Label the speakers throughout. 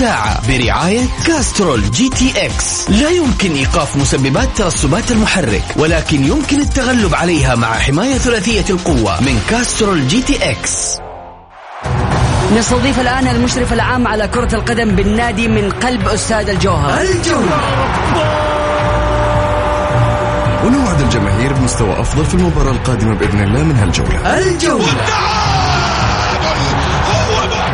Speaker 1: الساعة برعاية كاسترول جي تي إكس. لا يمكن إيقاف مسببات ترسبات المحرك ولكن يمكن التغلب عليها مع حماية ثلاثية القوة من كاسترول جي تي إكس.
Speaker 2: نستضيف الآن المشرف العام على كرة القدم بالنادي من قلب استاد الجوهرة.
Speaker 1: الجولة
Speaker 3: ونوعد الجماهير بمستوى أفضل في المباراة القادمة بإذن الله من هالجولة.
Speaker 1: الجولة!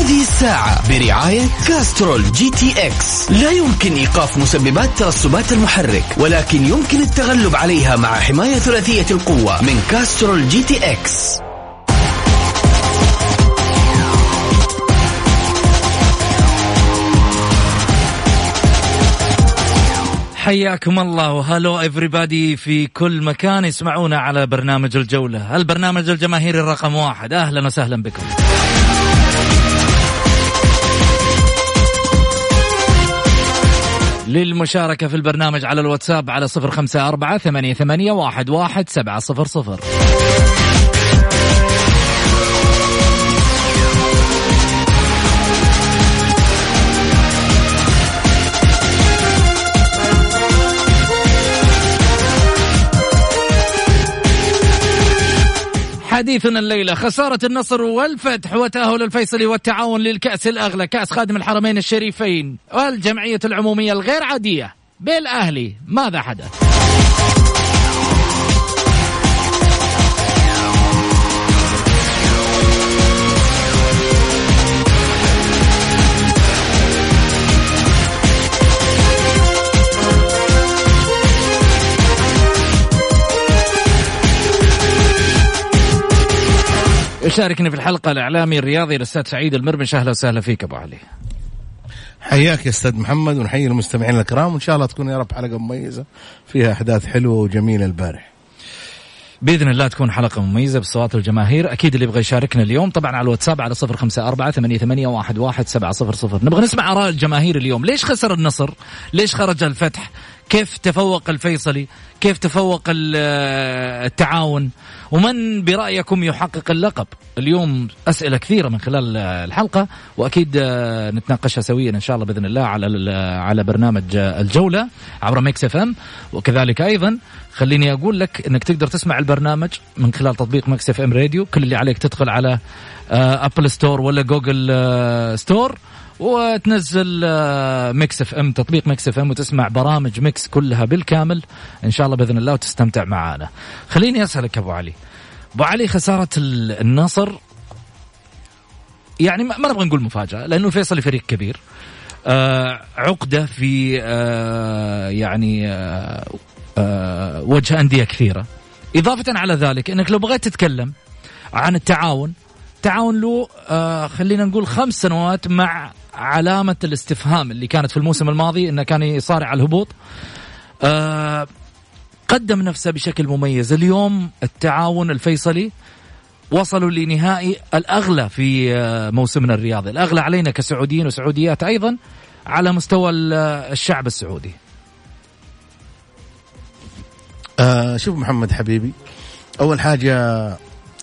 Speaker 1: هذه الساعة برعاية كاسترول جي تي إكس. لا يمكن إيقاف مسببات ترسبات المحرك ولكن يمكن التغلب عليها مع حماية ثلاثية القوة من كاسترول جي تي إكس.
Speaker 4: حياكم الله. و hello everybody. في كل مكان يسمعونا على برنامج الجولة. البرنامج الجماهيري الرقم واحد. أهلا وسهلا بكم. للمشاركة في البرنامج على الواتساب على صفر خمسة أربعة ثمانية, واحد سبعة صفر صفر. حديثنا الليلة خسارة النصر والفتح وتأهل الفيصلي والتعاون للكأس الأغلى كأس خادم الحرمين الشريفين والجمعية العمومية الغير عادية بالأهلي ماذا حدث؟ يشاركني في الحلقة الإعلامي الرياضي الأستاذ سعيد المرمش أهلا وسهلا فيك أبو علي.
Speaker 5: حياك يا أستاذ محمد ونحيي المستمعين الكرام. وإن شاء الله تكون يا رب حلقة مميزة فيها أحداث حلوة وجميلة البارح.
Speaker 4: بإذن الله تكون حلقة مميزة بصوات الجماهير. أكيد اللي يبغى يشاركنا اليوم طبعا على الواتساب على صفر خمسة أربعة ثمانية, ثمانية واحد, واحد سبعة صفر صفر. نبغى نسمع آراء الجماهير اليوم. ليش خسر النصر؟ ليش خرج الفتح؟ كيف تفوق الفيصلي؟ كيف تفوق التعاون؟ ومن برأيكم يحقق اللقب؟ اليوم أسئلة كثيرة من خلال الحلقة وأكيد نتناقشها سويا إن شاء الله بإذن الله على على برنامج الجولة عبر Mix FM. وكذلك أيضا خليني أقول لك أنك تقدر تسمع البرنامج من خلال تطبيق Mix FM Radio. كل اللي عليك تدخل على Apple Store ولا Google Store. وتنزل Mix FM تطبيق Mix FM وتسمع برامج Mix كلها بالكامل إن شاء الله بإذن الله وتستمتع معانا. خليني أسألك أبو علي. أبو علي خسارة النصر يعني ما نبغى نقول مفاجأة لأنه الفيصلي فريق كبير. آه عقدة في آه يعني آه آه وجه أندية كثيرة. إضافة على ذلك إنك لو بغيت تتكلم عن التعاون تعاون له آه خلينا نقول خمس سنوات مع علامة الاستفهام اللي كانت في الموسم الماضي إنه كان يصارع على الهبوط. آه قدم نفسه بشكل مميز. اليوم التعاون الفيصلي وصلوا لنهائي الأغلى في آه موسمنا الرياضي. الأغلى علينا كسعوديين وسعوديات أيضا على مستوى الشعب السعودي.
Speaker 5: آه شوف محمد حبيبي أول حاجة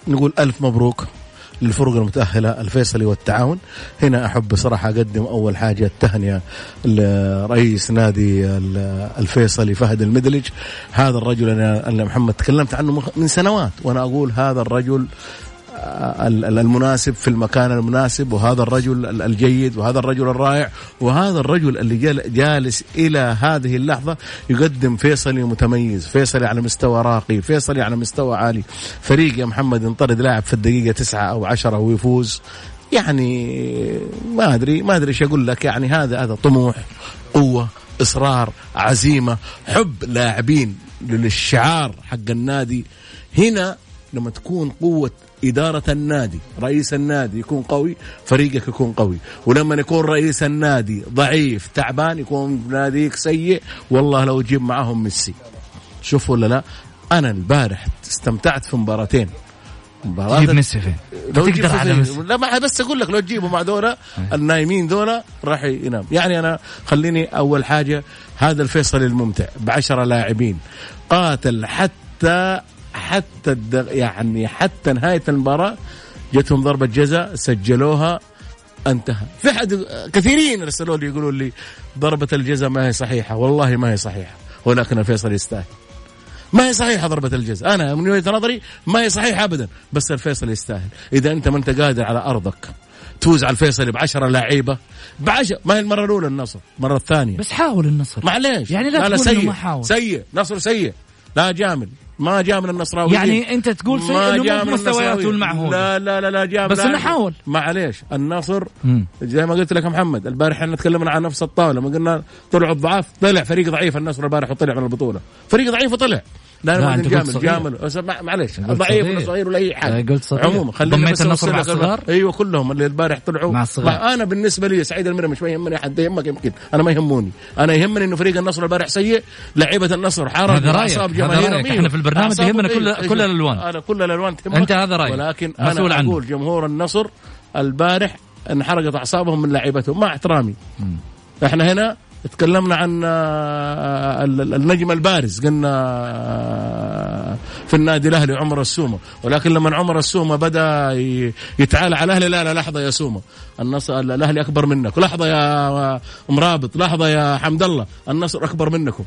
Speaker 5: نقول ألف مبروك. للفرق المتأهلة الفيصلي والتعاون. هنا أحب بصراحة أقدم أول حاجة التهنئة لرئيس نادي الفيصلي فهد المدلج. هذا الرجل أنا محمد تكلمت عنه من سنوات وأنا أقول هذا الرجل المناسب في المكان المناسب وهذا الرجل الجيد وهذا الرجل الرائع وهذا الرجل اللي جالس إلى هذه اللحظة يقدم فيصلي متميز، فيصلي على مستوى راقي، فيصلي على مستوى عالي، فريق يا محمد ينطرد لاعب في الدقيقة تسعة أو عشرة ويفوز. يعني ما ادري ما أدري إيش أقول لك يعني هذا هذا طموح قوة إصرار عزيمة حب لاعبين للشعار حق النادي. هنا لما تكون قوة إدارة النادي رئيس النادي يكون قوي فريقك يكون قوي. ولما يكون رئيس النادي ضعيف تعبان يكون ناديك سيء والله لو تجيب معاهم ميسي. شوف ولا لا؟ أنا البارح استمتعت في مباراتين. مباراة
Speaker 4: تجيب ميسي فين؟
Speaker 5: لو
Speaker 4: تقدر على
Speaker 5: ميسي
Speaker 4: ميسي.
Speaker 5: لا ما بس أقول لك لو تجيبه مع ذولا النايمين ذولا راح ينام. يعني أنا خليني أول حاجة هذا الفيصل الممتع. بعشرة لاعبين. قاتل حتى حتى الدغ... يعني حتى نهاية المباراة جتهم ضربة جزاء سجلوها انتهى. في حد كثيرين رسلوا لي يقولوا لي ضربة الجزاء ما هي صحيحة. والله ما هي صحيحة. ولكن الفيصل يستاهل. ما هي صحيحة ضربة الجزاء. أنا من وجهة نظري ما هي صحيحة ابدا. بس الفيصل يستاهل. إذا أنت ما أنت قادر على أرضك تفوز على الفيصلي بعشرة لعيبة بعشرة ما هي المرة الأولى النصر المرة الثانية.
Speaker 4: بس حاول النصر.
Speaker 5: معليش.
Speaker 4: يعني لا,
Speaker 5: لا, لا سيء.
Speaker 4: ما حاول.
Speaker 5: سيء. نصر سيء. لا جامل ما جاء من النصراويين
Speaker 4: يعني أنت تقول سيء
Speaker 5: ما
Speaker 4: إنه
Speaker 5: جاء
Speaker 4: مو
Speaker 5: من
Speaker 4: بمستوياته
Speaker 5: النصراويين.
Speaker 4: المعهود
Speaker 5: لا لا لا لا جاب
Speaker 4: بس. إنه حاول.
Speaker 5: معليش النصر
Speaker 4: مم.
Speaker 5: زي ما قلت لك محمد البارح إحنا تكلمنا عن نفس الطاولة لما قلنا طلعوا الضعاف طلع فريق ضعيف النصر البارح وطلع من البطولة فريق ضعيف وطلع لا,
Speaker 4: لا، أنت قلت
Speaker 5: جامل معليش ضعيف. ولا صغير ولا أي
Speaker 4: حاجة قلت صغير.
Speaker 5: عموما خلينا
Speaker 4: ضميت النصر مع الصغار؟
Speaker 5: أيوه كلهم اللي البارح طلعوا
Speaker 4: مع الصغار.
Speaker 5: أنا بالنسبة لي سعيد المرمي مش ما يهمني أحد يهمك يمكن أنا ما يهموني أنا يهمني إنه فريق النصر البارح سيء لعيبة النصر حرج
Speaker 4: هذا.
Speaker 5: أعصاب
Speaker 4: هذا.
Speaker 5: إيوه.
Speaker 4: إحنا في البرنامج. يهمنا كل-. كل الألوان.
Speaker 5: أنا كل الألوان تهمك
Speaker 4: أنت هذا رأيك.
Speaker 5: ولكن
Speaker 4: أنا.
Speaker 5: أقول جمهور النصر البارح انحرقت أعصابهم من لعيبتهم مع احترامي إحنا هنا تكلمنا عن آه، ال- النجم البارز. قلنا آه، في النادي الأهلي عمر السومة. ولكن لما عمر السومة بدأ يتعالى على الأهلي لا لا لحظة يا سومة. النصر الأهلي أكبر منك. لحظة يا مرابط. لحظة يا حمد الله. النصر أكبر منكم.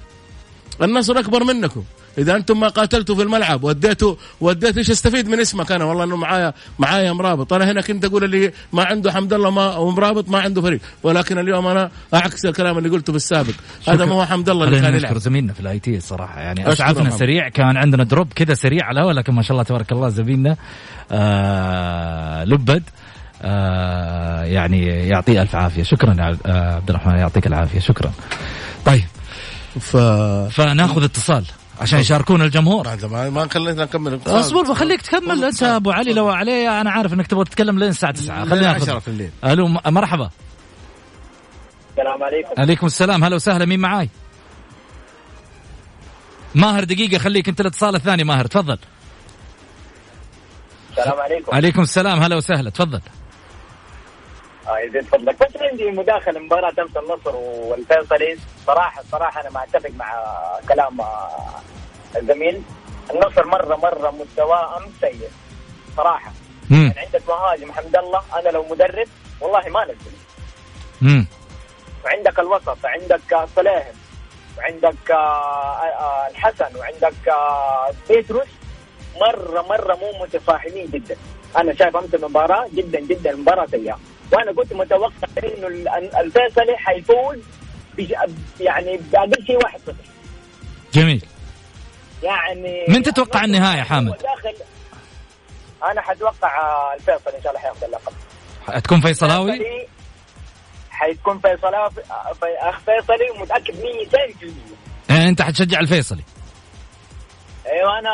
Speaker 5: النصر أكبر منكم. إذا أنتم ما قاتلتوا في الملعب وديتوا وديت إيش أستفيد من اسمك أنا؟ والله إنه معايا معايا مرابط أنا هنا كنت أقول اللي ما عنده حمد الله ما ومرابط ما عنده فريق. ولكن اليوم أنا أعكس الكلام اللي قلته في السابق. هذا ما هو حمد الله اللي كان يلعب.
Speaker 4: زميلنا في ال IT الصراحة. يعني اسعفنا. سريع. كان عندنا drop كذا سريع على الهواء لكن ما شاء الله تبارك الله زميلنا آه لبد آه يعني يعطيه ألف عافية. شكرا يا عبد- آه عبد الرحمن يعطيك العافية. شكرا. طيب.
Speaker 5: ف
Speaker 4: فناخذ اتصال. عشان يشاركونا الجمهور.
Speaker 5: بعد ما ما خلينا نكمل
Speaker 4: اصبر بخليك تكمل. انت أبو علي لو عليه أنا عارف إنك تبغى تتكلم لين الساعة 9 خلينا
Speaker 5: خلينا
Speaker 4: ناخذ
Speaker 5: 10 في الليل.
Speaker 4: ألو مرحبا.
Speaker 6: السلام عليكم.
Speaker 4: عليكم السلام. هلا وسهلا. مين معاي؟ ماهر دقيقة خليك أنت الاتصال الثاني. ماهر تفضل.
Speaker 6: السلام عليكم.
Speaker 4: عليكم السلام. هلا وسهلا. تفضل.
Speaker 6: آه يزيد فضلك بس عندي مداخلة مباراة أمس النصر والفيصلي صراحة صراحة أنا ما اتفق مع كلام آه، الزميل. النصر مره مرة مستواه أمس سيء. صراحة.
Speaker 4: مم.
Speaker 6: يعني عندك مهاجم حمد الله أنا لو مدرب والله ما نزل. وعندك الوسط عندك صلاهم وعندك آه، آه، الحسن وعندك بيتروس. مره مرة مو متفاهمين جدا. أنا شايف أمس المباراة جدا جدا المباراة سيئة. وأنا كنت متوقع إنه ال- الفيصلي حيفوز يعني بأقل شيء 1-0
Speaker 4: جميل.
Speaker 6: يعني
Speaker 4: من تتوقع النهاية حامد؟
Speaker 6: داخل أنا حتوقع آه، الفيصل إن شاء الله حياخذ اللقب.
Speaker 4: تكون فيصلاوي؟
Speaker 6: الفيصلي حيكون فيصلاوي أخ فيصلي متأكد 200%
Speaker 4: يعني أنت حتشجع الفيصلي.
Speaker 6: أيوه أنا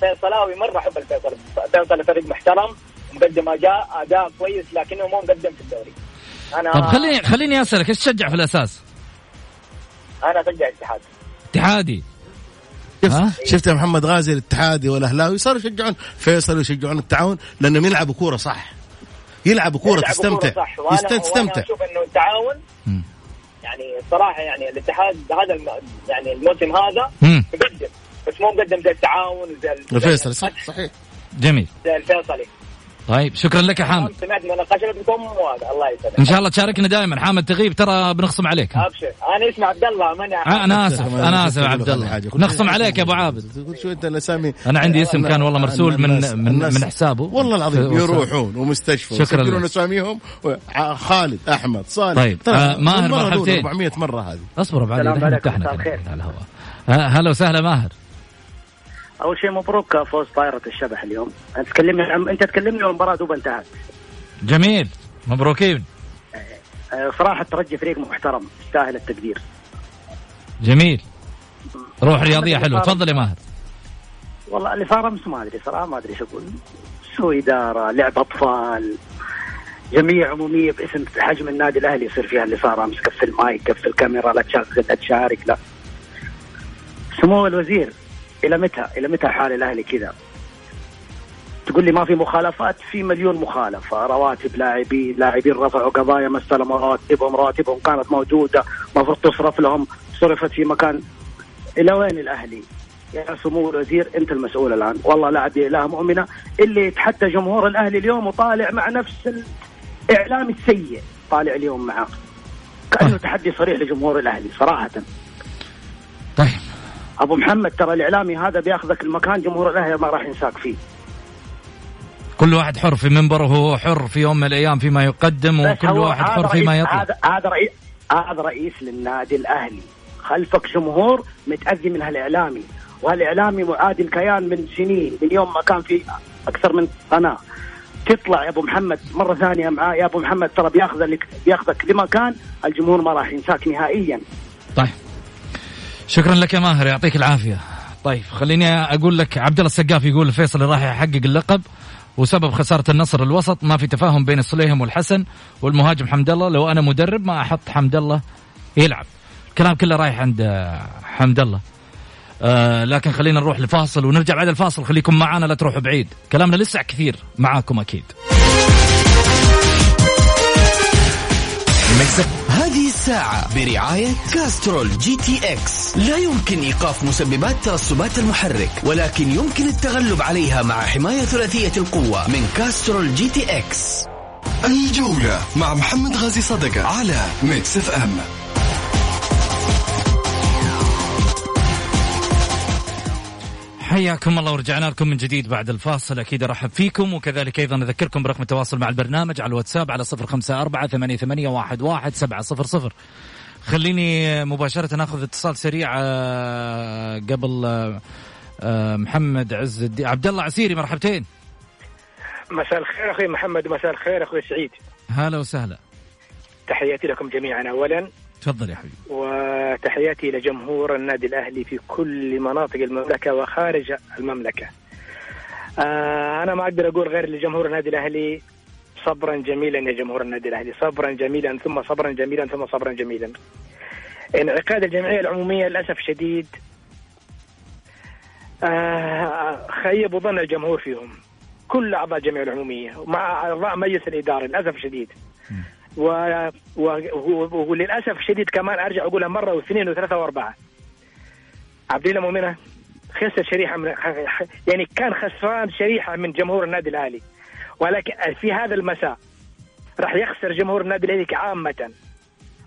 Speaker 6: فيصلاوي مرة أحب الفيصل فيصل فريق محترم. مقدم اداء أداء كويس لكنه مو مقدم في الدوري. أنا
Speaker 4: طب خليني خليني أسألك إيش تشجع في الأساس؟
Speaker 6: أنا أشجع الاتحاد.
Speaker 4: اتحادي.
Speaker 5: شفت؟ شفت يا محمد غازي الاتحادي والأهلاوي؟ صاروا يشجعون فيصل ويشجعون التعاون لأنهم يلعبوا كورة صح. يلعبوا
Speaker 6: كورة
Speaker 5: تستمتع
Speaker 6: كورة صح. وأنا
Speaker 5: تستمتع.
Speaker 6: أشوف إنه التعاون. يعني الصراحه يعني الاتحاد هذا الم... يعني الموسم هذا. مقدم. بس مو مقدم زي التعاون زي ال-
Speaker 5: الفيصل
Speaker 6: زي
Speaker 5: صح صحيح.
Speaker 4: جميل.
Speaker 6: زي الفيصلي.
Speaker 4: طيب شكرا لك يا حامد.
Speaker 6: سمعت مناقشتكم وهذا الله يسلمك.
Speaker 4: إن شاء الله تشاركنا دائما. حامد تغيب ترى بنخصم عليك.
Speaker 6: أبشر. أنا اسمي عبد الله ماني
Speaker 4: آه، أنا آسف أنا آسف يا عبد الله. نخصم عليك يا أبو عابد.
Speaker 5: تقول شو أنت الاسامي
Speaker 4: أنا عندي اسم كان والله مرسول من
Speaker 5: الناس-
Speaker 4: من
Speaker 5: الناس-
Speaker 4: من حسابه.
Speaker 5: والله العظيم يروحون ومستشفى.
Speaker 4: شكراً
Speaker 5: يسجلون
Speaker 4: لك.
Speaker 5: أساميهم. خالد أحمد صالح.
Speaker 4: طيب،
Speaker 5: ترى
Speaker 4: آه، ماهر مرحبتين.
Speaker 5: 400 مرة هذه.
Speaker 4: أصبر أبو علي
Speaker 7: السلام إحنا.
Speaker 4: على الهواء. ها- هلا وسهلا ماهر.
Speaker 7: أول شيء مبروك فوز طائرة الشبح اليوم. انت تكلمني عن أنت تكلمني والمباراه دوب انتهت.
Speaker 4: جميل. مبروكين.
Speaker 7: آه، صراحة ترجي فريق محترم يستاهل التقدير.
Speaker 4: جميل. روح رياضية
Speaker 7: حلوة.
Speaker 4: تفضل يا ماهر.
Speaker 7: والله اللي صار أمس ما أدري صراحة ما أدري إيش أقول. سوء إدارة لعب أطفال جميع عمومية باسم حجم النادي الأهلي يصير فيها اللي صار أمس. كف المايك كف الكاميرا لا تشغل لا تشارك لا. سمو الوزير. إلى متى؟ إلى متى حال الأهلي كذا؟ تقول لي ما في مخالفات؟ في مليون مخالفة. رواتب لاعبين لاعبين رفعوا قضايا ما استلموا رواتبهم رواتبهم كانت موجودة. المفروض تصرف لهم. صرفت في مكان. إلى وين الأهلي؟ يا سمو الوزير أنت المسؤول الآن. والله لا عبد إله مؤمنة. اللي يتحدى جمهور الأهلي اليوم وطالع مع نفس الإعلام السيء. طالع اليوم معاه كأنه تحدي صريح لجمهور الأهلي صراحة.
Speaker 4: طيب.
Speaker 7: أبو محمد ترى الإعلامي هذا بياخذك المكان جمهور الأهلي ما راح ينساك فيه.
Speaker 4: كل واحد حر في منبره وهو حر في يوم من الأيام فيما يقدم وكل
Speaker 7: هو
Speaker 4: واحد حر فيما يطلع
Speaker 7: هذا هذا رئيس هذا رئيس للنادي الأهلي. خلفك جمهور متأذي من هالإعلامي وهالإعلامي معادي الكيان من سنين من يوم ما كان في أكثر من قناه تطلع يا أبو محمد مرة ثانية معاه. يا أبو محمد ترى بياخذ لك بياخذك لمكان الجمهور ما راح ينساك نهائيا.
Speaker 4: طيب. شكرا لك يا ماهر يعطيك العافية. طيب خليني أقول لك عبد الله السقاف يقول فيصل راح يحقق اللقب وسبب خسارة النصر الوسط ما في تفاهم بين السليهم والحسن والمهاجم حمد الله. لو أنا مدرب ما أحط حمد الله يلعب. الكلام كله رايح عند حمد الله. آه لكن خلينا نروح لفاصل ونرجع بعد الفاصل. خليكم معنا لا تروحوا بعيد. كلامنا لسه كثير معاكم أكيد.
Speaker 1: هذه الساعة برعاية كاسترول GTX لا يمكن إيقاف مسببات ترسبات المحرك ولكن يمكن التغلب عليها مع حماية ثلاثية القوة من كاسترول GTX
Speaker 3: الجولة مع محمد غازي صدقة على Mix FM
Speaker 4: حياكم الله ورجعنا لكم من جديد بعد الفاصل. أكيد أرحب فيكم وكذلك أيضا أذكركم برقم التواصل مع البرنامج على الواتساب على صفر خمسة أربعة ثمانية, ثمانية واحد, واحد سبعة صفر صفر. خليني مباشرة ناخذ اتصال سريع آه، قبل آه، محمد عز الدين عبد الله عسيري مرحبتين.
Speaker 8: مساء الخير أخوي محمد ومساء الخير أخوي سعيد.
Speaker 4: هلا وسهلا.
Speaker 8: تحياتي لكم جميعا اولا
Speaker 4: تفضل يا حبيبي
Speaker 8: وتحياتي لجمهور النادي الأهلي في كل مناطق المملكة وخارج المملكة. آه أنا ما أقدر أقول غير لجمهور النادي الأهلي صبرا جميلا يا جمهور النادي الأهلي، صبرا جميلا ثم صبرا جميلا ثم صبرا جميلا. انعقاد الجمعية العمومية للأسف شديد آه خيبوا ظن الجمهور فيهم. كل أعضاء الجمعية العمومية ومع اعضاء مجلس الإدارة للأسف شديد. و... و... وللأسف الشديد كمان أرجع اقولها مرة واثنين وثلاثة وأربعة. عبد الله مؤمنه خسر شريحة من يعني كان خسران شريحة من جمهور النادي الأهلي. ولكن في هذا المساء راح يخسر جمهور النادي الأهلي عامة.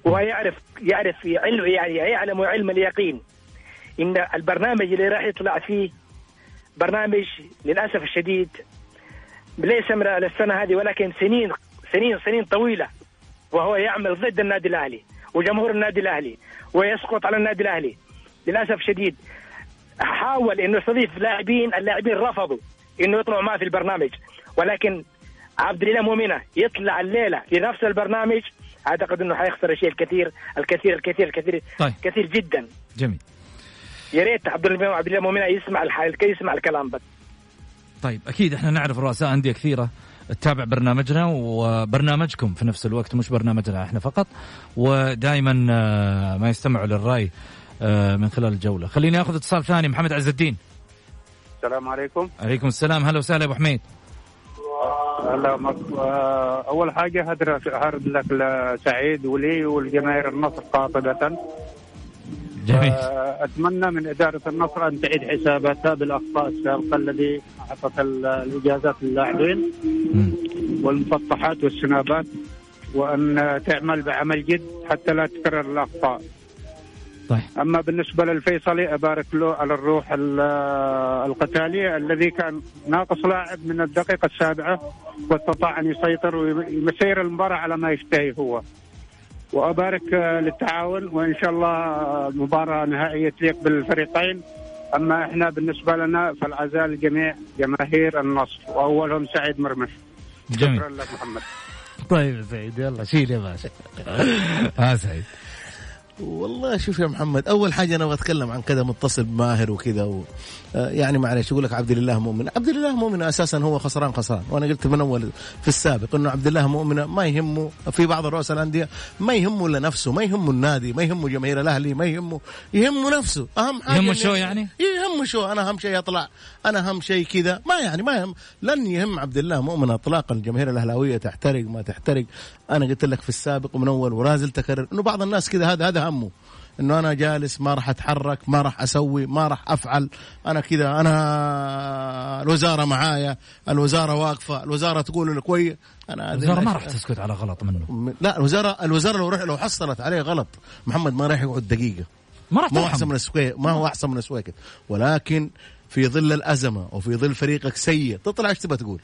Speaker 8: وهو يعرف يعرف علم يعني يعلم علم اليقين إن البرنامج اللي راح يطلع فيه برنامج للأسف الشديد ليس من السنة هذه ولكن سنين سنين سنين طويلة. وهو يعمل ضد النادي الأهلي وجمهور النادي الأهلي ويسقط على النادي الأهلي. للأسف شديد حاول إنه يستضيف لاعبين اللاعبين رفضوا إنه يطلعوا معه في البرنامج. ولكن عبد الإله مؤمنة يطلع الليلة في نفس البرنامج. أعتقد إنه حيخسر الشيء الكثير الكثير الكثير الكثير
Speaker 4: طيب.
Speaker 8: كثير جدا.
Speaker 4: جميل.
Speaker 8: يا ريت عبد عبد الله مؤمنة يسمع الحال يسمع الكلام بس.
Speaker 4: طيب أكيد إحنا نعرف رؤساء أندية كثيرة. تتابع برنامجنا وبرنامجكم في نفس الوقت مش برنامجنا إحنا فقط. ودائما ما يستمعوا للرأي آه، من خلال الجولة. خليني أخذ اتصال ثاني محمد عز الدين.
Speaker 9: السلام عليكم.
Speaker 4: عليكم السلام. هلا وسهلا يا أبو حميد.
Speaker 9: هلا آه، أول حاجة هدر لك لسعيد ولي والجماهير النصر قاطبة.
Speaker 4: جميل
Speaker 9: اتمنى من إدارة النصر أن تعيد حساباتها بالأخطاء السابقة الذي أعطت ال- الإجازات للاعبين. والمسطحات والسنابات وأن تعمل بعمل جد حتى لا تكرر الأخطاء
Speaker 4: طيب
Speaker 9: أما بالنسبة للفيصلي أبارك له على الروح ال- القتالية الذي كان ناقص لاعب من الدقيقة السابعة واستطاع أن يسيطر ويسير المباراة على ما يشتهي هو. وأبارك آه، للتعاون وإن شاء الله آه، مباراة نهائية تليق بالفريقين أما إحنا بالنسبة لنا فالعزاء لجميع جماهير النصر وأولهم سعيد مرمش.
Speaker 4: جميل
Speaker 9: شكرا لك محمد.
Speaker 4: طيب سعيد يلا شيل يا باشا ها سعيد
Speaker 5: والله شوف يا محمد أول حاجة أنا بتكلم عن كذا متصل بماهر وكذا و... آه، يعني معلش يقول لك عبد الله مؤمن. عبد الله مؤمن أساسا هو خسران خسران. وأنا قلت من أول في السابق إنه عبد الله مؤمن ما يهمه في بعض رؤساء الأندية ما يهمه إلا نفسه ما يهمه النادي ما يهمه جماهير الأهلي ما يهمه يهمه نفسه. أهم حاجة
Speaker 4: يهمه شو يعني؟
Speaker 5: يهمه شو أنا أهم شيء أطلع أنا اهم شيء كذا. ما يعني ما يهم. لن يهم عبد الله مؤمن اطلاقا. الجماهير الأهلاوية تحترق ما تحترق. أنا قلت لك في السابق ومن أول ولا زلت أكرر إنه بعض الناس كذا هذا هذا همه. إنه أنا جالس ما راح أتحرك ما راح أسوي ما راح أفعل. أنا كذا أنا الوزارة معايا الوزارة واقفة الوزارة تقول لك كويس أنا
Speaker 4: الوزارة ما راح تسكت على غلط منه.
Speaker 5: لا الوزاره الوزارة لو رح لو حصلت عليه غلط محمد ما راح يقعد دقيقة.
Speaker 4: ما راح
Speaker 5: ما هو. أحسن من السويك ما هو أحسن من السويكت ولكن في ظل الأزمة وفي ظل فريقك سيء تطلع إيش تبغى تقول؟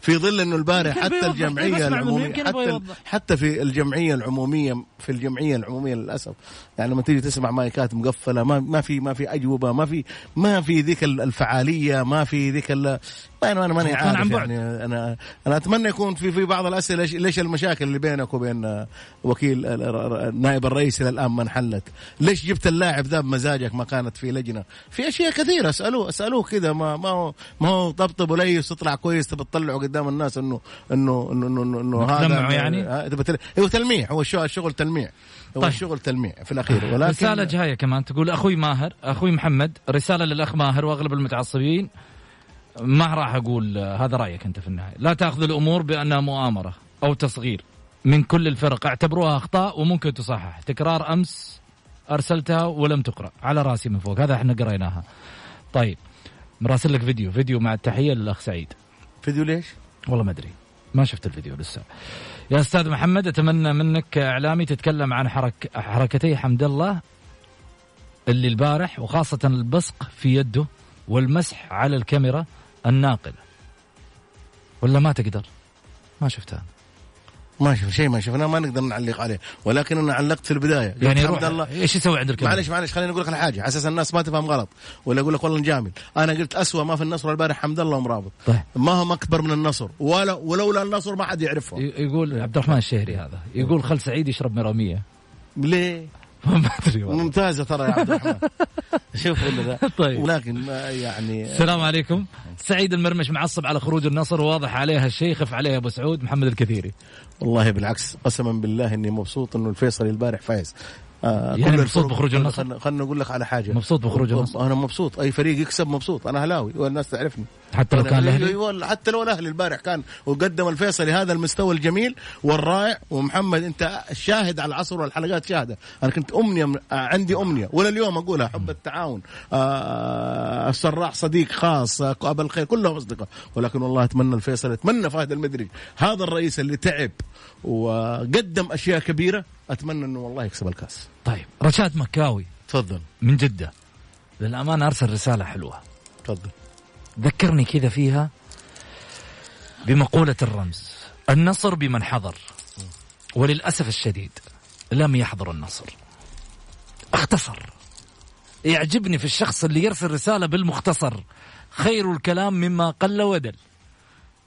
Speaker 5: في ظل إنه البارح حتى.
Speaker 4: الجمعية العمومية
Speaker 5: حتى. حتى في الجمعية العمومية في الجمعية العمومية للأسف يعني لما تيجي تسمع مايكات مقفلة ما ما في ما في أجوبة ما في ما في ذيك الفعالية ما في ذيك أنا أنا ماني عارف
Speaker 4: عن بعد.
Speaker 5: يعني أنا أنا أتمنى يكون في في بعض الأسئلة ليش- المشاكل اللي بينك وبين آه، وكيل ال- نائب الرئيس إلى الآن ما انحلت؟ ليش جبت اللاعب ذا بمزاجك ما كانت في لجنة؟ في أشياء كثيرة اسألوه اسألوه كذا ما ما هو ما هو طبطب وليس تطلع كويس تبي تطلعه قدام الناس إنه إنه إنه إنه, إنه, إنه هذا
Speaker 4: يعني؟
Speaker 5: آه، هو تلميع هو الشغل تلميع هو
Speaker 4: طيب.
Speaker 5: الشغل تلميع في الأخير ولكن
Speaker 4: رسالة جاية كمان تقول أخوي ماهر أخوي محمد رسالة للأخ ماهر وأغلب المتعصبين ما راح أقول آه، هذا رأيك أنت في النهاية. لا تأخذ الأمور بأنها مؤامرة أو تصغير. من كل الفرق اعتبروها أخطاء وممكن تصحح. تكرار أمس أرسلتها ولم تقرأ. على رأسي من فوق. هذا إحنا قريناها. طيب مراسل لك فيديو. فيديو مع التحية للأخ سعيد.
Speaker 5: فيديو ليش؟
Speaker 4: والله ما أدري. ما شفت الفيديو لسه. يا أستاذ محمد أتمنى منك كاعلامي تتكلم عن حرك حركتي حمد الله اللي البارح وخاصة البصق في يده والمسح على الكاميرا. الناقله ولا ما تقدر؟ ما شفتها.
Speaker 5: ما شوف شيء ما شفناه ما نقدر نعلق عليه. ولكن أنا علقت في البداية.
Speaker 4: يعني
Speaker 5: حمد
Speaker 4: روح
Speaker 5: الله
Speaker 4: إيش يسوي عند الكاميرا
Speaker 5: معلش معلش خليني أقول لك على حاجة على أساس الناس ما تفهم غلط. ولا أقول لك والله نجامل أنا قلت أسوأ ما في النصر البارح حمد الله ومرابط.
Speaker 4: طيب.
Speaker 5: ما هم أكبر من النصر. ولا ولولا النصر ما حد يعرفهم
Speaker 4: ي- يقول عبد الرحمن الشهري هذا. يقول خل سعيد يشرب مراميه
Speaker 5: ليه؟
Speaker 4: ما أدري والله.
Speaker 5: ممتازة ترى يا عبد الرحمن. شوف ولا لا.
Speaker 4: طيب.
Speaker 5: ولكن يعني
Speaker 4: السلام عليكم. سعيد المرمش معصب على خروج النصر وواضح عليها الشيء خف عليه أبو سعود محمد الكثيري.
Speaker 5: والله بالعكس قسما بالله إني مبسوط إنه الفيصلي البارح فايز. آه
Speaker 4: يعني مبسوط بخروج النصر؟
Speaker 5: خلنا خلنا أقول لك على حاجة.
Speaker 4: مبسوط بخروج النصر؟
Speaker 5: أنا مبسوط. أي فريق يكسب مبسوط. أنا أهلاوي. والناس تعرفني.
Speaker 4: حتى لو كان الأهلي؟
Speaker 5: أيوة، حتى لو الأهلي البارح كان وقدم الفيصلي هذا المستوى الجميل والرائع ومحمد أنت الشاهد على العصر والحلقات شاهدة. أنا كنت أمنية من- عندي أمنية. ولا اليوم أقولها حب التعاون. آه السراح صديق خاص أبا الخير كلهم أصدقاء. ولكن والله أتمنى الفيصل أتمنى فهد المدري هذا الرئيس اللي تعب وقدم أشياء كبيرة أتمنى إنه والله يكسب الكأس.
Speaker 4: طيب. رشاد مكاوي.
Speaker 5: تفضل.
Speaker 4: من جدة. للأمانة أرسل رسالة حلوة.
Speaker 5: تفضل.
Speaker 4: ذكرني كذا فيها بمقولة الرمز. النصر بمن حضر. وللأسف الشديد لم يحضر النصر. اختصر. يعجبني في الشخص اللي يرسل رسالة بالمختصر. خير الكلام مما قل ودل.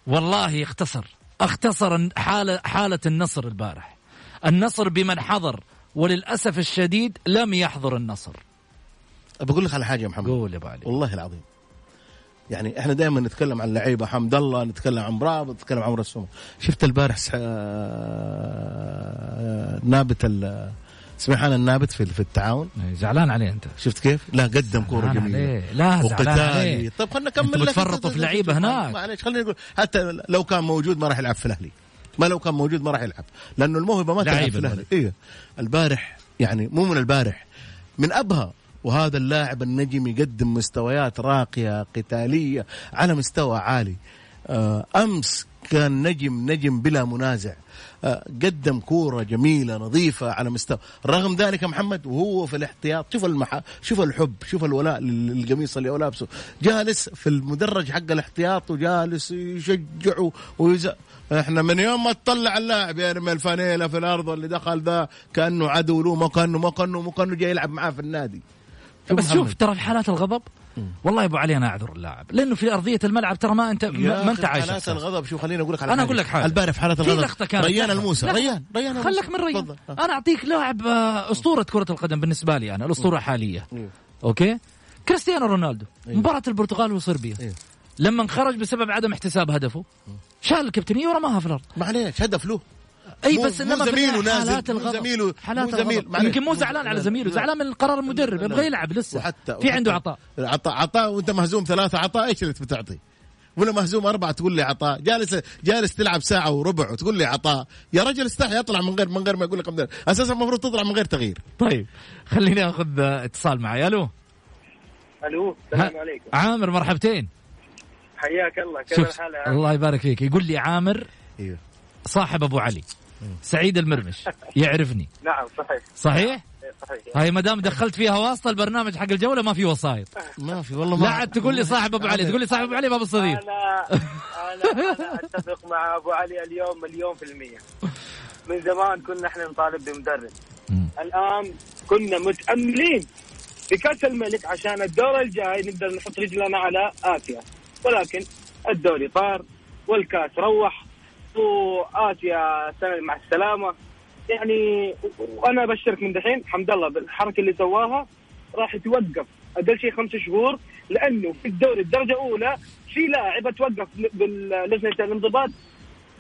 Speaker 4: والله اختصر. اختصر حالة, حالة النصر البارح. النصر بمن حضر. وللأسف الشديد لم يحضر النصر.
Speaker 5: بقول لك على حاجة يا محمد.
Speaker 4: قول يا أبو علي.
Speaker 5: والله العظيم. يعني إحنا دائما نتكلم عن لعيبة حمد الله نتكلم عن مرابط نتكلم عن السومه شفت البارح سح... آه، نابت ال... سميحان النابت في في التعاون؟
Speaker 4: زعلان عليه أنت.
Speaker 5: شفت كيف؟ لا قدم
Speaker 4: كورة
Speaker 5: جميلة.
Speaker 4: عليه. لا زعلان عليه.
Speaker 5: طب خلينا نكمل لك.
Speaker 4: بتفرطوا في لعيبة هناك.
Speaker 5: معلش خلينا نقول حتى لو كان موجود ما راح يلعب في الأهلي. ما لو كان موجود ما راح يلعب. لأنه الموهبة ما تلعب في
Speaker 4: الأهلي.
Speaker 5: أيوه البارح يعني مو من البارح من أبها. وهذا اللاعب النجم يقدم مستويات راقية قتالية على مستوى عالي. آه، أمس كان نجم نجم بلا منازع. قدم كورة جميلة نظيفة على مستوى. رغم ذلك محمد وهو في الاحتياط شوف المح... شوف الحب شوف الولاء لل- للقميص اللي هو لابسه جالس في المدرج حق الاحتياط وجالس يشجعه ويز... إحنا من يوم ما تطلع اللاعب يرمي الفانيلة في الأرض اللي دخل ذا كأنه عدو له ما كانه ما كانه ما كانه جاي يلعب معاه في النادي.
Speaker 4: بس
Speaker 5: محمد.
Speaker 4: شوف ترى في حالات الغضب. والله يا أبو علي أنا أعذر اللاعب. لأنه في أرضية الملعب ترى ما انت ما
Speaker 5: أنت
Speaker 4: عايش
Speaker 5: حالات. الغضب شو خليني أقول لك على
Speaker 4: أنا أقول لك حاجة.
Speaker 5: البارح في حالات
Speaker 4: في
Speaker 5: الغضب.
Speaker 4: لقطة كانت.
Speaker 5: ريان. الموسى. ريان ريان
Speaker 4: خلك من ريان.
Speaker 5: تفضل.
Speaker 4: أنا أعطيك لاعب آه، أسطورة كرة القدم بالنسبة لي أنا الأسطورة
Speaker 5: أيوه.
Speaker 4: أوكي؟ كريستيانو رونالدو.
Speaker 5: أيوه.
Speaker 4: مباراة البرتغال وصربيا.
Speaker 5: أيوه.
Speaker 4: لما خرج بسبب عدم احتساب هدفه شال الكابتنية ورماها في الأرض.
Speaker 5: معليش هدف له. أي
Speaker 4: بس
Speaker 5: مو
Speaker 4: إنما
Speaker 5: زميله نازل،
Speaker 4: حالات الغضب.
Speaker 5: زميله-
Speaker 4: حالات
Speaker 5: مو زميل-.
Speaker 4: يمكن مو زعلان على زميله
Speaker 5: لا.
Speaker 4: زعلان من قرار المدرب. يبغى يلعب لسه.
Speaker 5: وحتى
Speaker 4: في عنده عطاء.
Speaker 5: عطاء عطاء وأنت مهزوم ثلاثة عطاء إيش اللي بتعطي؟ ولا مهزوم أربعة تقول لي عطاء. جالس جالس تلعب ساعة وربع وتقول لي عطاء. يا رجل استحي اطلع من غير من غير ما يقول لك مدرب. أساسا المفروض تطلع من غير تغيير.
Speaker 4: طيب خليني آخذ آه، اتصال معي. ألو؟
Speaker 10: ألو
Speaker 4: ها-
Speaker 10: السلام عليكم.
Speaker 4: عامر مرحبتين.
Speaker 10: حياك الله كيف الحال؟
Speaker 4: الله يبارك فيك. يقول لي عامر
Speaker 5: أيوه
Speaker 4: صاحب أبو علي. سعيد المرمش. يعرفني.
Speaker 10: نعم صحيح.
Speaker 4: صحيح؟
Speaker 10: إيه، صحيح.
Speaker 4: هاي ما دام دخلت فيها واسطة البرنامج حق الجولة ما في وسايط
Speaker 5: ما في والله ما
Speaker 4: لا عاد تقول لي صاحب أبو علي تقول لي صاحب أبو علي ما بالصديق
Speaker 10: أنا أنا أتفق مع أبو علي اليوم مليون في المية. من زمان كنا إحنا نطالب بمدرب. الآن كنا متأملين في كاس الملك عشان الدور الجاي نقدر نحط رجلنا على اسيا ولكن الدوري طار والكاس روح. واسيا سنة مع السلامة. يعني وأنا أبشرك من دحين حمد الله بالحركة اللي سواها راح يتوقف أقل شيء خمس شهور لأنه في الدوري الدرجة الأولى في لاعب توقف باللجنة الانضباط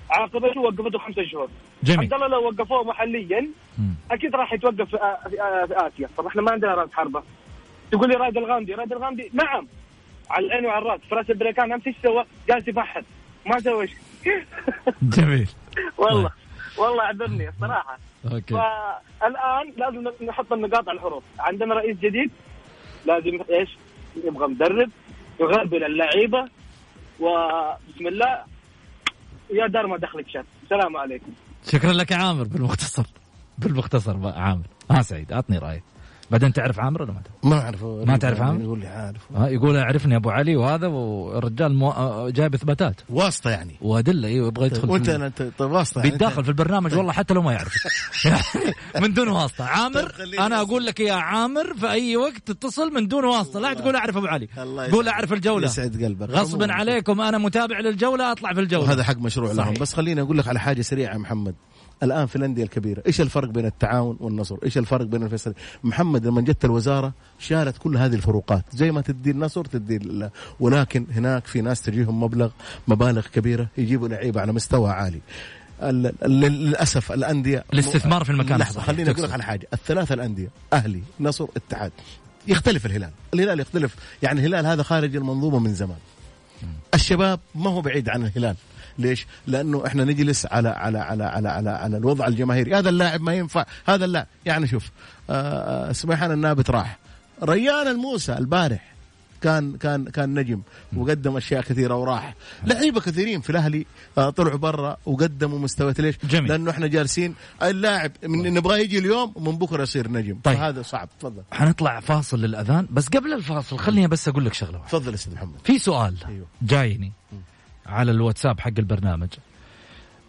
Speaker 10: عاقبته وقفته خمسة شهور.
Speaker 4: جميل.
Speaker 10: حمد الله لو وقفوه محليا. أكيد راح يتوقف في آسيا. طب إحنا ما عندنا رأس حربة. تقول لي رائد الغامدي رائد الغامدي نعم. على العين وعلى الرأس فراس البريكان أمس إيش سوى؟ جالس يفحص ما سوى شيء.
Speaker 4: جميل.
Speaker 10: والله. والله أعذرني الصراحه
Speaker 4: أوكي.
Speaker 10: فالآن لازم نحط النقاط على الحروف. عندنا رئيس جديد. لازم إيش؟ يبغى مدرب. يغربل اللعيبة. وبسم الله. يا دار ما دخلك شر. السلام عليكم.
Speaker 4: شكرا لك يا عامر. بالمختصر. بالمختصر بقى عامر. ها سعيد. أعطني رأيك. بعدين تعرف عامر ولا ما تعرف؟
Speaker 5: ما اعرفه
Speaker 4: ما تعرف عامر؟
Speaker 5: يقول لي عارف.
Speaker 4: ها يقول اعرفني أبو علي وهذا والرجال مو... آه، جايب إثباتات.
Speaker 5: واسطة يعني.
Speaker 4: وأدلة أيوه يبغى يدخل
Speaker 5: وأنت
Speaker 4: في-
Speaker 5: انت طيب واسطة يعني.
Speaker 4: بيتداخل في البرنامج والله حتى لو ما يعرف. يعني من دون واسطة. عامر
Speaker 5: طيب
Speaker 4: أنا أقول لك يا عامر في أي وقت تتصل من دون واسطة. لا تقول أعرف أبو علي. قول أعرف الجولة.
Speaker 5: يسعد قلبك.
Speaker 4: غصبا. عليكم أنا متابع للجولة أطلع في الجولة.
Speaker 5: وهذا حق مشروع لهم. بس خليني أقول لك على حاجة سريعة يا محمد. الآن في الأندية الكبيرة إيش الفرق بين التعاون والنصر؟ إيش الفرق بين الفيصل محمد لما جت الوزارة شالت كل هذه الفروقات زي ما تدي النصر تدي ال- ولكن هناك في ناس تجيهم مبلغ مبالغ كبيرة يجيبوا لعيبة على مستوى عالي. ال- ال- للأسف الأندية
Speaker 4: الاستثمار في المكان. لحظة.
Speaker 5: خليني
Speaker 4: أقول.
Speaker 5: لك على حاجة. الثلاثة الأندية أهلي نصر اتحاد يختلف الهلال. الهلال يختلف يعني الهلال هذا خارج المنظومة من زمان. الشباب ما هو بعيد عن الهلال. ليش؟ لأنه إحنا نجلس على على على على على, على الوضع الجماهيري، هذا اللاعب ما ينفع، هذا اللاعب. يعني شوف آه، آه، سميحان النابت راح. ريان الموسى البارح كان كان كان نجم وقدم أشياء كثيرة وراح. لعيبة كثيرين في الأهلي آه، طلعوا برا وقدموا مستويات ليش؟
Speaker 4: جميل.
Speaker 5: لأنه إحنا جالسين اللاعب من نبغاه يجي اليوم ومن بكرة يصير نجم.
Speaker 4: طيب.
Speaker 5: فهذا صعب. تفضل.
Speaker 4: حنطلع فاصل للأذان بس قبل الفاصل خليني بس أقول لك شغلة.
Speaker 5: تفضل يا أستاذ محمد.
Speaker 4: في سؤال
Speaker 5: أيوه.
Speaker 4: جايني. على الواتساب حق البرنامج.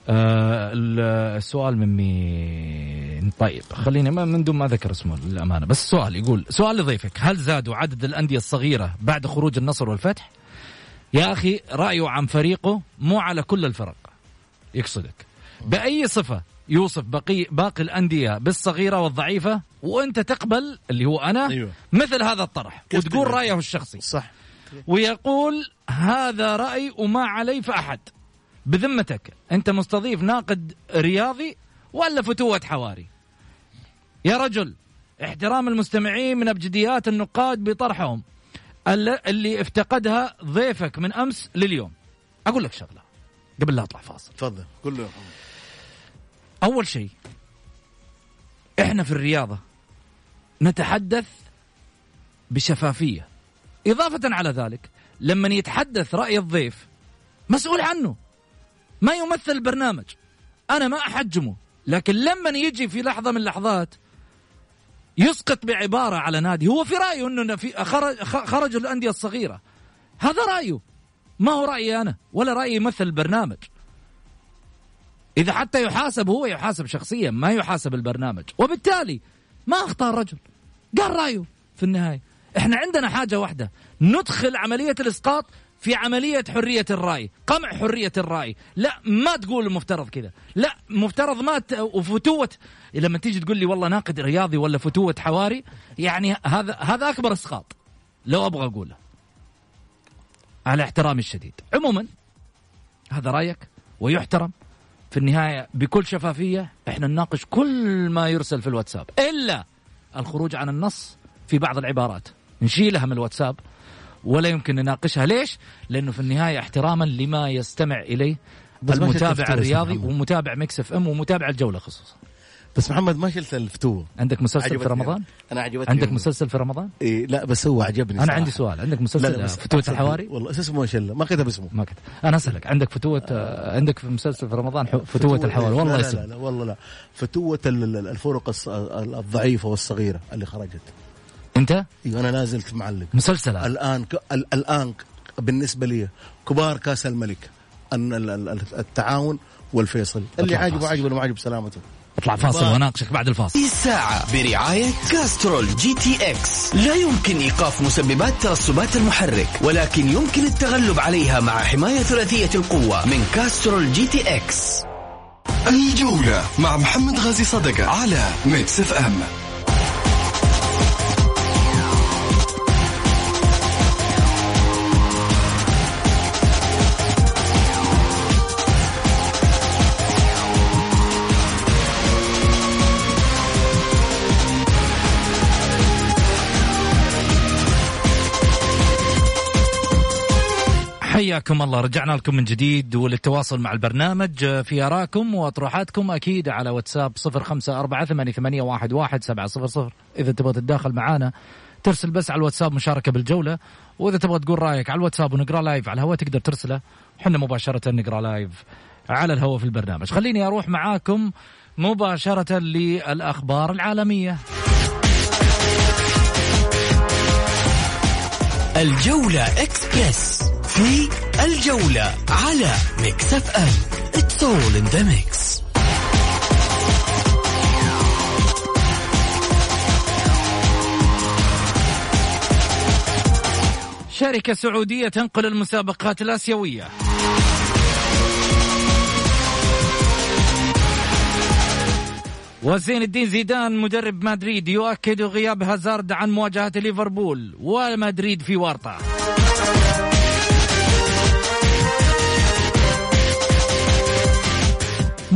Speaker 4: آه ال- السؤال من مين طيب. خليني ما- من دون ما ذكر اسمه للأمانة. بس السؤال يقول سؤال لضيفك. هل زادوا عدد الأندية الصغيرة بعد خروج النصر والفتح؟ يا أخي رايه عن فريقه مو على كل الفرق. يقصدك. بأي صفة يوصف بقي باقي الأندية بالصغيرة والضعيفة؟ وأنت تقبل اللي هو أنا
Speaker 5: أيوه.
Speaker 4: مثل هذا الطرح. وتقول؟ رأيه الشخصي.
Speaker 5: صح.
Speaker 4: ويقول هذا رأي وما علي فأحد. بذمتك أنت مستضيف ناقد رياضي ولا فتوة حواري؟ يا رجل احترام المستمعين من أبجديات النقاد بطرحهم الل- اللي افتقدها ضيفك من أمس لليوم. أقول لك شغلة قبل لا أطلع فاصل.
Speaker 5: تفضل كله
Speaker 4: أول شيء إحنا في الرياضة نتحدث بشفافية. إضافة على ذلك لما يتحدث رأي الضيف مسؤول عنه ما يمثل البرنامج. أنا ما أحجمه لكن لما يجي في لحظة من اللحظات يسقط بعبارة على نادي هو في رأيه أنه في خرج خرجوا الأندية الصغيرة. هذا رأيه. ما هو رأيي أنا؟ ولا رأيي يمثل البرنامج. إذا حتى يحاسب هو يحاسب شخصيا ما يحاسب البرنامج. وبالتالي ما أخطأ الرجل. قال رأيه في النهاية. إحنا عندنا حاجة واحدة. ندخل عملية الإسقاط في عملية حرية الرأي. قمع حرية الرأي. لا ما تقول المفترض كذا. لا مفترض ما ت... وفتوة. لما تيجي تقول لي والله ناقد رياضي ولا فتوة حواري يعني هذا هذا أكبر إسقاط. لو أبغى أقوله. على احترامي الشديد. عموما هذا رأيك ويحترم. في النهاية بكل شفافية إحنا نناقش كل ما يرسل في الواتساب. إلا الخروج عن النص في بعض العبارات. نشيلها من الواتساب ولا يمكن نناقشها. ليش؟ لأنه في النهاية احتراما لما يستمع إليه. المتابع الرياضي ومتابع ميكس إف إم ومتابع الجولة خصوصا.
Speaker 5: بس محمد ما شلت الفتوة.
Speaker 4: عندك مسلسل في رمضان؟
Speaker 5: أنا عجبتني.
Speaker 4: عندك مسلسل في رمضان؟
Speaker 5: إيه لا بس هو عجبني
Speaker 4: أنا عندي سؤال. عندك مسلسل فتوة الحواري؟
Speaker 5: والله اسمه شله ما كتب اسمه.
Speaker 4: ما كتب. أنا أسألك. عندك فتوة آه، عندك في مسلسل في رمضان فتوة الحواري؟ والله
Speaker 5: لا
Speaker 4: اسم.
Speaker 5: لا, لا والله لا. فتوة الفرق الضعيفة والصغيرة اللي خرجت.
Speaker 4: انت؟
Speaker 5: أيوه أنا نازلت معلق.
Speaker 4: مسلسل.
Speaker 5: الآن ك... الآن بالنسبة لي كبار كأس الملك التعاون والفيصل. اللي عاجبه عاجبه اللي ما عاجبه سلامته.
Speaker 4: أطلع فاصل وأناقشك بعد الفاصل.
Speaker 1: الساعة برعاية كاسترول GTX. لا يمكن إيقاف مسببات ترسبات المحرك ولكن يمكن التغلب عليها مع حماية ثلاثية القوة من كاسترول GTX.
Speaker 3: الجولة مع محمد غازي صدقة على Mix FM.
Speaker 4: حياكم الله. رجعنا لكم من جديد وللتواصل مع البرنامج. في أراكم وأطروحاتكم أكيد على واتساب صفر خمسة أربعة ثمانية, واحد, واحد سبعة صفر صفر. إذا تبغى تتداخل معانا ترسل بس على الواتساب مشاركة بالجولة. وإذا تبغى تقول رأيك على الواتساب ونقرأ live على الهواء تقدر ترسله. حنا مباشرة نقرأ live على الهواء في البرنامج. خليني أروح معاكم مباشرة للأخبار العالمية.
Speaker 1: الجولة اكسبريس في الجولة على Mix FM. It's all in the mix.
Speaker 4: شركة سعودية تنقل المسابقات الآسيوية. وزين الدين زيدان مدرب مدريد يؤكد غياب هازارد عن مواجهة ليفربول. ومدريد في ورطة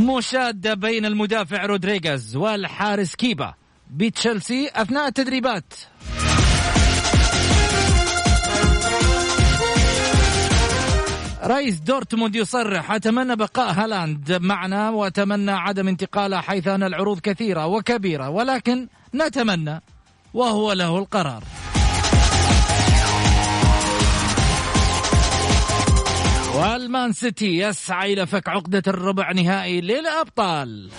Speaker 4: مشادة بين المدافع رودريغاز والحارس كيبا بتشيلسي أثناء التدريبات. رئيس دورتموند يصرح أتمنى بقاء هالاند معنا وأتمنى عدم انتقاله حيث أن العروض كثيرة وكبيرة ولكن نتمنى وهو له القرار. والمان سيتي يسعى إلى فك عقدة الربع نهائي للأبطال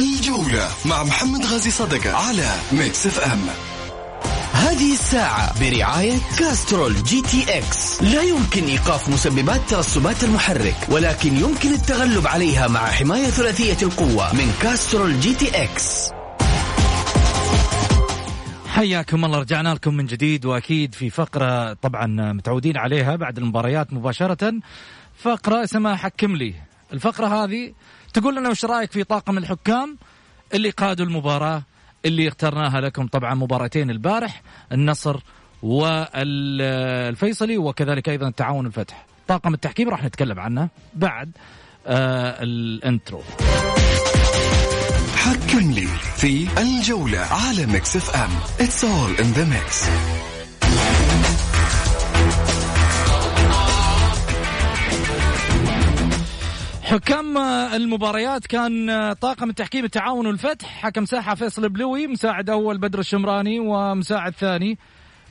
Speaker 3: الجولة مع محمد غازي صدقة على Mix FM
Speaker 1: هذه الساعة برعاية كاسترول GTX. لا يمكن إيقاف مسببات ترسبات المحرك ولكن يمكن التغلب عليها مع حماية ثلاثية القوة من كاسترول GTX.
Speaker 4: حياكم الله. رجعنا لكم من جديد وأكيد في فقرة طبعا متعودين عليها بعد المباريات مباشرة. فقرة اسمها حكم لي. الفقرة هذه تقول لنا وش رأيك في طاقم الحكام اللي قادوا المباراة اللي اخترناها لكم طبعا مباراتين البارح النصر والفيصلي وكذلك أيضا التعاون الفتح طاقم التحكيم راح نتكلم عنه بعد آه الانترو.
Speaker 3: حكم لي في الجولة على Mix FM It's all in the mix.
Speaker 4: حكام المباريات كان طاقم التحكيم التعاون والفتح حكم ساحة فيصل بلوي مساعد أول بدر الشمراني ومساعد ثاني.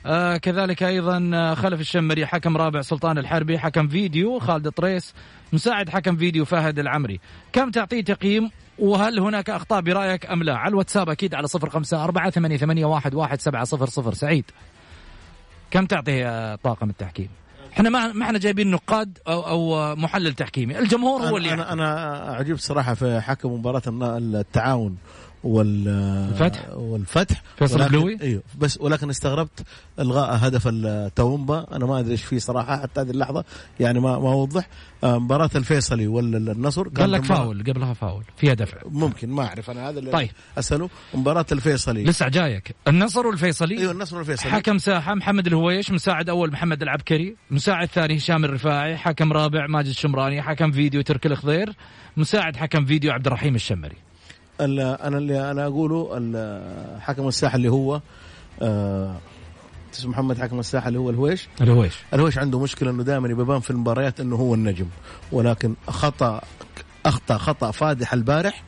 Speaker 4: آه كذلك أيضا خلف الشمري حكم رابع سلطان الحربي حكم فيديو خالد طريس مساعد حكم فيديو فهد العمري. كم تعطيه تقييم؟ وهل هناك أخطاء برأيك أم لا؟ على الواتساب أكيد على صفر خمسة أربعة ثمانية, ثمانية واحد, واحد سبعة صفر صفر. سعيد. كم تعطي طاقم التحكيم؟ إحنا ما ما إحنا جايبين نقاد أو أو محلل تحكيمي. الجمهور هو اللي
Speaker 5: أنا
Speaker 4: يحكم.
Speaker 5: أنا عجبت صراحة في حكم مباراة التعاون. وال
Speaker 4: الفتح؟
Speaker 5: والفتح.
Speaker 4: فيصل القلوي؟
Speaker 5: أيوه. بس ولكن استغربت إلغاء هدف التومبا أنا ما أدري إيش فيه صراحة حتى هذه اللحظة. يعني ما ما وضح آه، مباراة الفيصلي والنصر
Speaker 4: قال لك فاول قبلها فاول فيها دفع
Speaker 5: ممكن ما أعرف. أنا هذا اللي
Speaker 4: طيب.
Speaker 5: أسأله. مباراة الفيصلي.
Speaker 4: لسه جايك. النصر والفيصلي؟
Speaker 5: أيوه النصر والفيصلي.
Speaker 4: حكم ساحة محمد الهويش مساعد أول محمد العبكري. مساعد ثاني هشام الرفاعي. حكم رابع ماجد الشمراني. حكم فيديو ترك الخضير مساعد حكم فيديو عبد الرحيم الشمري.
Speaker 5: ال- أنا اللي أنا أقوله حكم الساحة اللي هو آه، اسمه محمد حكم الساحة اللي هو الهويش.
Speaker 4: الهويش.
Speaker 5: الهويش عنده مشكلة إنه دائما يبان في المباريات إنه هو النجم ولكن خطأ أخطأ خطأ فادح البارح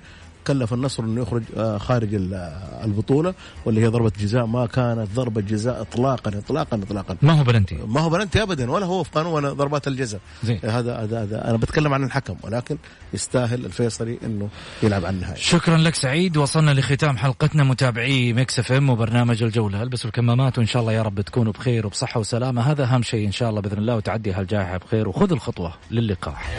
Speaker 5: كلف النصر انه يخرج آه، خارج آه، البطولة واللي هي ضربة جزاء. ما كانت ضربة جزاء اطلاقا اطلاقا اطلاقا.
Speaker 4: ما هو بلنتي؟
Speaker 5: ما هو بلنتي ابدا ولا هو في قانون ضربات الجزاء.
Speaker 4: زين.
Speaker 5: هذا هذا هذا. أنا بتكلم عن الحكم ولكن يستاهل الفيصلي إنه يلعب على النهائي.
Speaker 4: شكرا لك سعيد. وصلنا لختام حلقتنا متابعي Mix FM وبرنامج الجولة. البسوا الكمامات وإن شاء الله يا رب تكونوا بخير وبصحة وسلامة. هذا أهم شيء إن شاء الله بإذن الله وتعدي هالجائحة بخير وخذ الخطوة للقاح.